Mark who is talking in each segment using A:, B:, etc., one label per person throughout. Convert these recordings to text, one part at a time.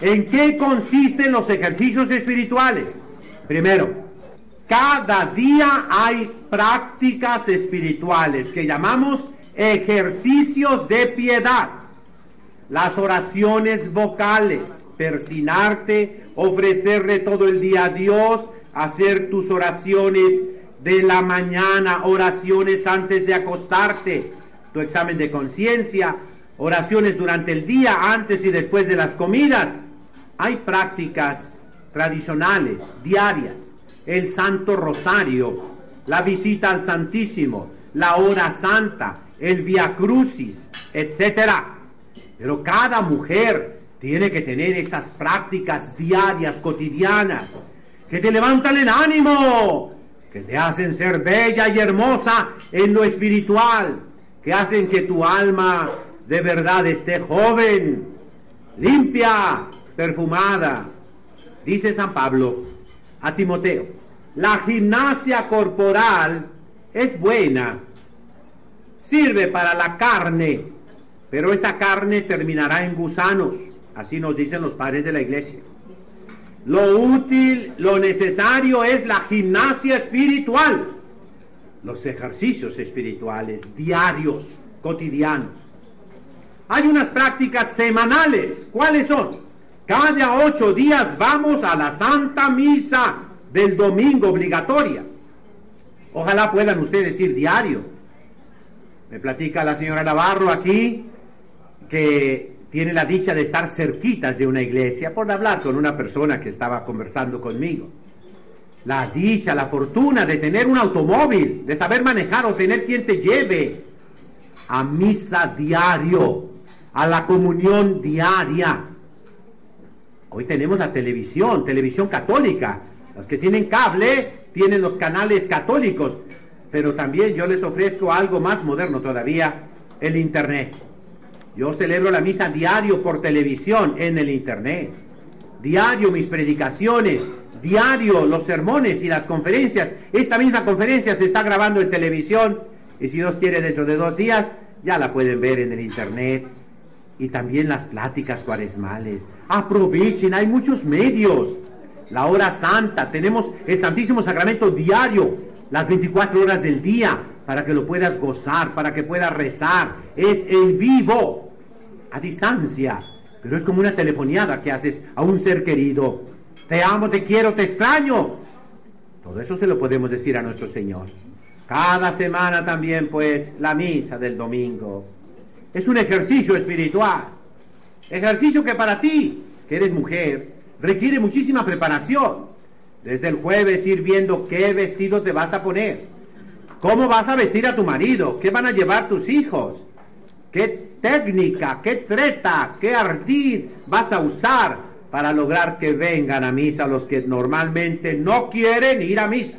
A: ¿En qué consisten los ejercicios espirituales? Primero, cada día hay prácticas espirituales que llamamos ejercicios de piedad. Las oraciones vocales, persinarte, ofrecerle todo el día a Dios, hacer tus oraciones de la mañana, oraciones antes de acostarte, tu examen de conciencia, oraciones durante el día, antes y después de las comidas. Hay prácticas tradicionales, diarias, el Santo Rosario, la visita al Santísimo, la hora santa, el Via Crucis, etc. Pero cada mujer tiene que tener esas prácticas diarias, cotidianas, que te levantan el ánimo, que te hacen ser bella y hermosa en lo espiritual, que hacen que tu alma de verdad esté joven, limpia, perfumada. Dice San Pablo a Timoteo, la gimnasia corporal es buena, sirve para la carne, pero esa carne terminará en gusanos, así nos dicen los padres de la iglesia. Lo útil, lo necesario es la gimnasia espiritual, los ejercicios espirituales diarios, cotidianos. Hay unas prácticas semanales. ¿Cuáles son? Cada ocho días vamos a la Santa Misa del domingo obligatoria. Ojalá puedan ustedes ir diario. Me platica la señora Navarro aquí que tiene la dicha de estar cerquitas de una iglesia por hablar con una persona que estaba conversando conmigo. La dicha, la fortuna de tener un automóvil, de saber manejar o tener quien te lleve a misa diario, a la comunión diaria. Hoy tenemos la televisión, televisión católica. Los que tienen cable tienen los canales católicos, pero también yo les ofrezco algo más moderno todavía, el Internet. Yo celebro la misa diario por televisión en el Internet. Diario mis predicaciones, diario los sermones y las conferencias. Esta misma conferencia se está grabando en televisión y si Dios quiere dentro de dos días ya la pueden ver en el Internet. Y también las pláticas cuaresmales. Aprovechen, hay muchos medios. La hora santa, tenemos el Santísimo Sacramento diario, las 24 horas del día, para que lo puedas gozar, para que puedas rezar. Es en vivo, a distancia, pero es como una telefoniada que haces a un ser querido. Te amo, te quiero, te extraño. Todo eso se lo podemos decir a nuestro Señor. Cada semana también, pues, la misa del domingo. Es un ejercicio espiritual. Ejercicio que para ti, que eres mujer, requiere muchísima preparación. Desde el jueves ir viendo qué vestido te vas a poner, cómo vas a vestir a tu marido, qué van a llevar tus hijos, qué técnica, qué treta, qué ardid vas a usar para lograr que vengan a misa los que normalmente no quieren ir a misa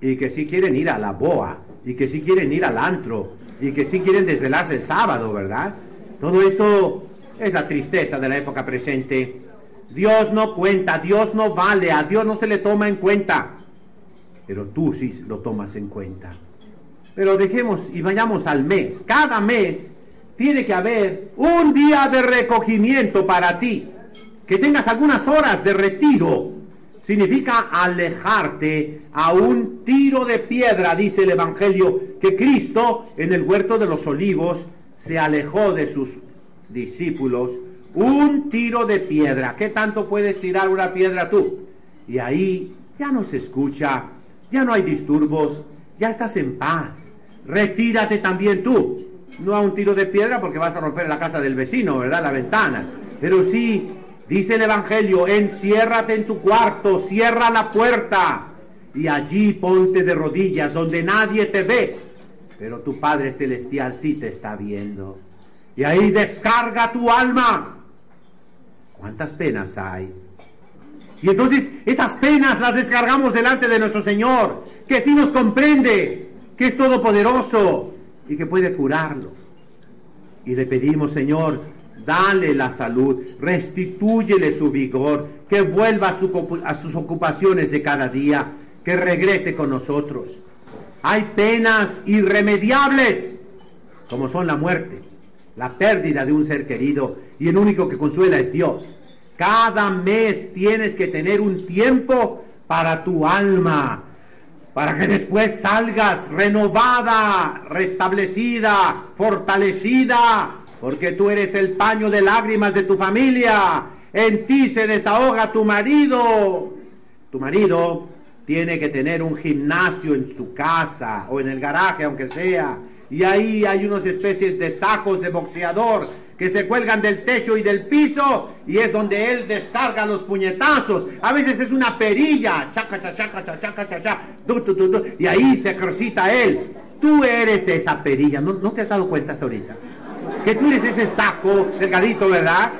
A: y que sí quieren ir a la boa y que sí quieren ir al antro y que sí quieren desvelarse el sábado, ¿verdad? Todo eso es la tristeza de la época presente. Dios no cuenta, Dios no vale, a Dios no se le toma en cuenta, pero tú sí lo tomas en cuenta. Pero dejemos y vayamos al mes. Cada mes tiene que haber un día de recogimiento para ti, que tengas algunas horas de retiro. Significa alejarte a un tiro de piedra, dice el Evangelio, que Cristo en el huerto de los olivos se alejó de sus discípulos. Un tiro de piedra. ¿Qué tanto puedes tirar una piedra tú? Y ahí ya no se escucha, ya no hay disturbos, ya estás en paz. Retírate también tú no a un tiro de piedra porque vas a romper la casa del vecino, ¿verdad? La ventana. Pero sí, dice el Evangelio, enciérrate en tu cuarto, cierra la puerta y allí ponte de rodillas donde nadie te ve, pero tu Padre Celestial sí te está viendo. Y ahí descarga tu alma. ¿Cuántas penas hay? Y entonces esas penas las descargamos delante de nuestro Señor, que sí nos comprende, que es todopoderoso, y que puede curarlo. Y le pedimos, Señor, dale la salud, restitúyele su vigor, que vuelva a, a sus ocupaciones de cada día, que regrese con nosotros. Hay penas irremediables, como son la muerte, la pérdida de un ser querido, y el único que consuela es Dios. Cada mes tienes que tener un tiempo para tu alma, para que después salgas renovada, restablecida, fortalecida, porque tú eres el paño de lágrimas de tu familia. En ti se desahoga tu marido. Tu marido tiene que tener un gimnasio en su casa o en el garaje, aunque sea. Y ahí hay unas especies de sacos de boxeador que se cuelgan del techo y del piso y es donde él descarga los puñetazos. A veces es una perilla, chaca, chaca, chaca, chaca, y ahí se ejercita él. Tú eres esa perilla, ¿no, no te has dado cuenta hasta ahorita? Que tú eres ese saco delgadito, ¿verdad?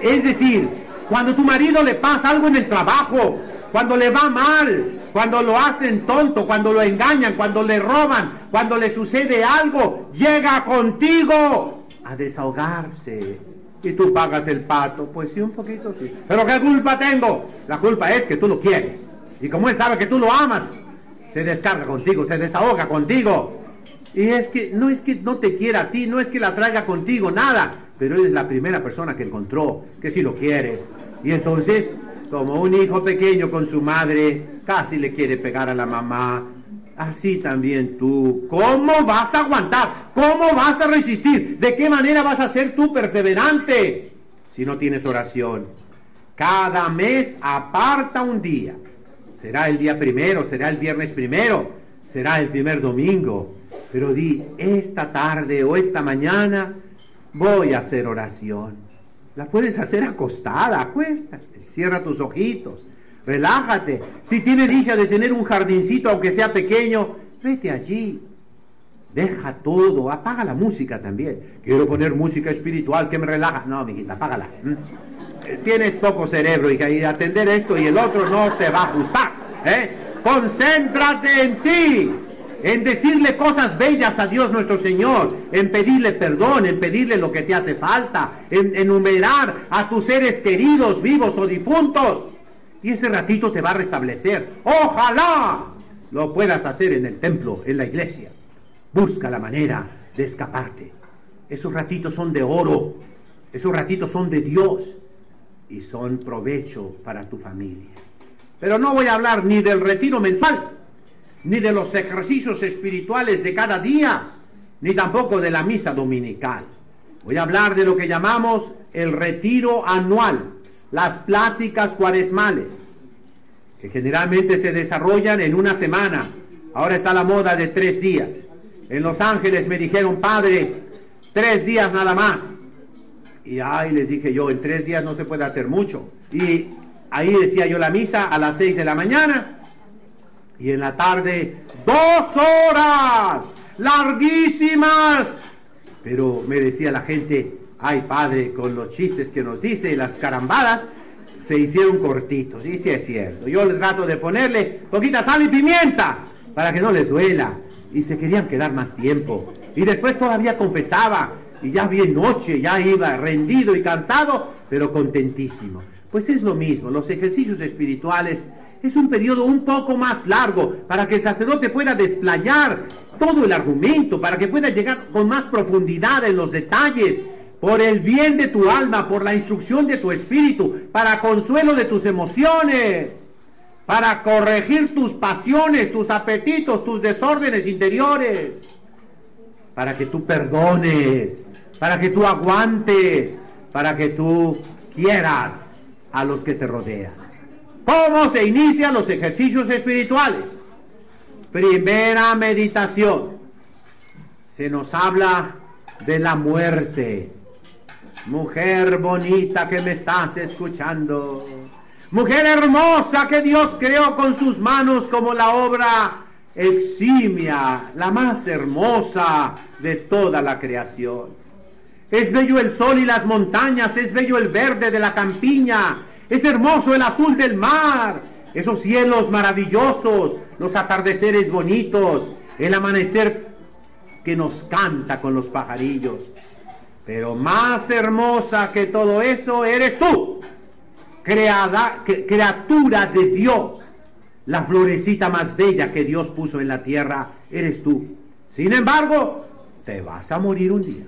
A: Es decir, cuando tu marido le pasa algo en el trabajo, cuando le va mal, cuando lo hacen tonto, cuando lo engañan, cuando le roban, cuando le sucede algo, llega contigo a desahogarse. Y tú pagas el pato. Pues sí, un poquito sí. Pero ¿qué culpa tengo? La culpa es que tú lo quieres. Y como él sabe que tú lo amas, se descarga contigo, se desahoga contigo. Y es que no es que no te quiera a ti, no es que la traiga contigo, nada. Pero él es la primera persona que encontró, que sí lo quiere. Y entonces, como un hijo pequeño con su madre, casi le quiere pegar a la mamá, Así también tú. ¿Cómo vas a aguantar? ¿Cómo vas a resistir? ¿De qué manera vas a ser tú perseverante si no tienes oración? Cada mes aparta un día. Será el día primero, será el viernes primero, será el primer domingo. Pero di, esta tarde o esta mañana voy a hacer oración. La puedes hacer acostada, acuéstate, cierra tus ojitos relájate. Si tienes dicha de tener un jardincito, aunque sea pequeño, vete allí. Deja todo, apaga la música también. Quiero poner música espiritual que me relaja. No, mijita, apágala. Eh, tienes poco cerebro y que atender esto y el otro no te va a ajustar. ¿eh? Concéntrate en ti, en decirle cosas bellas a Dios nuestro Señor, en pedirle perdón, en pedirle lo que te hace falta, en enumerar a tus seres queridos, vivos o difuntos y ese ratito te va a restablecer. Ojalá lo puedas hacer en el templo, en la iglesia. Busca la manera de escaparte. Esos ratitos son de oro, esos ratitos son de Dios y son provecho para tu familia. Pero no voy a hablar ni del retiro mensual, ni de los ejercicios espirituales de cada día, ni tampoco de la misa dominical. Voy a hablar de lo que llamamos el retiro anual las pláticas cuaresmales, que generalmente se desarrollan en una semana. Ahora está la moda de tres días. En Los Ángeles me dijeron, padre, tres días nada más. Y ahí les dije yo, en tres días no se puede hacer mucho. Y ahí decía yo la misa a las seis de la mañana. Y en la tarde, dos horas, larguísimas. Pero me decía la gente, ay padre, con los chistes que nos dice, las carambadas, se hicieron cortitos. Y sí es cierto. Yo le trato de ponerle poquita sal y pimienta para que no les duela. Y se querían quedar más tiempo. Y después todavía confesaba. Y ya bien noche, ya iba rendido y cansado, pero contentísimo. Pues es lo mismo, los ejercicios espirituales es un periodo un poco más largo para que el sacerdote pueda desplayar todo el argumento, para que pueda llegar con más profundidad en los detalles por el bien de tu alma, por la instrucción de tu espíritu, para consuelo de tus emociones, para corregir tus pasiones, tus apetitos, tus desórdenes interiores, para que tú perdones, para que tú aguantes, para que tú quieras a los que te rodean. ¿Cómo se inician los ejercicios espirituales? Primera meditación. Se nos habla de la muerte Mujer bonita que me estás escuchando. Mujer hermosa que Dios creó con sus manos como la obra eximia, la más hermosa de toda la creación. Es bello el sol y las montañas, es bello el verde de la campiña, es hermoso el azul del mar, esos cielos maravillosos, los atardeceres bonitos, el amanecer que nos canta con los pajarillos. Pero más hermosa que todo eso eres tú, creada, criatura de Dios. La florecita más bella que Dios puso en la tierra eres tú. Sin embargo, te vas a morir un día.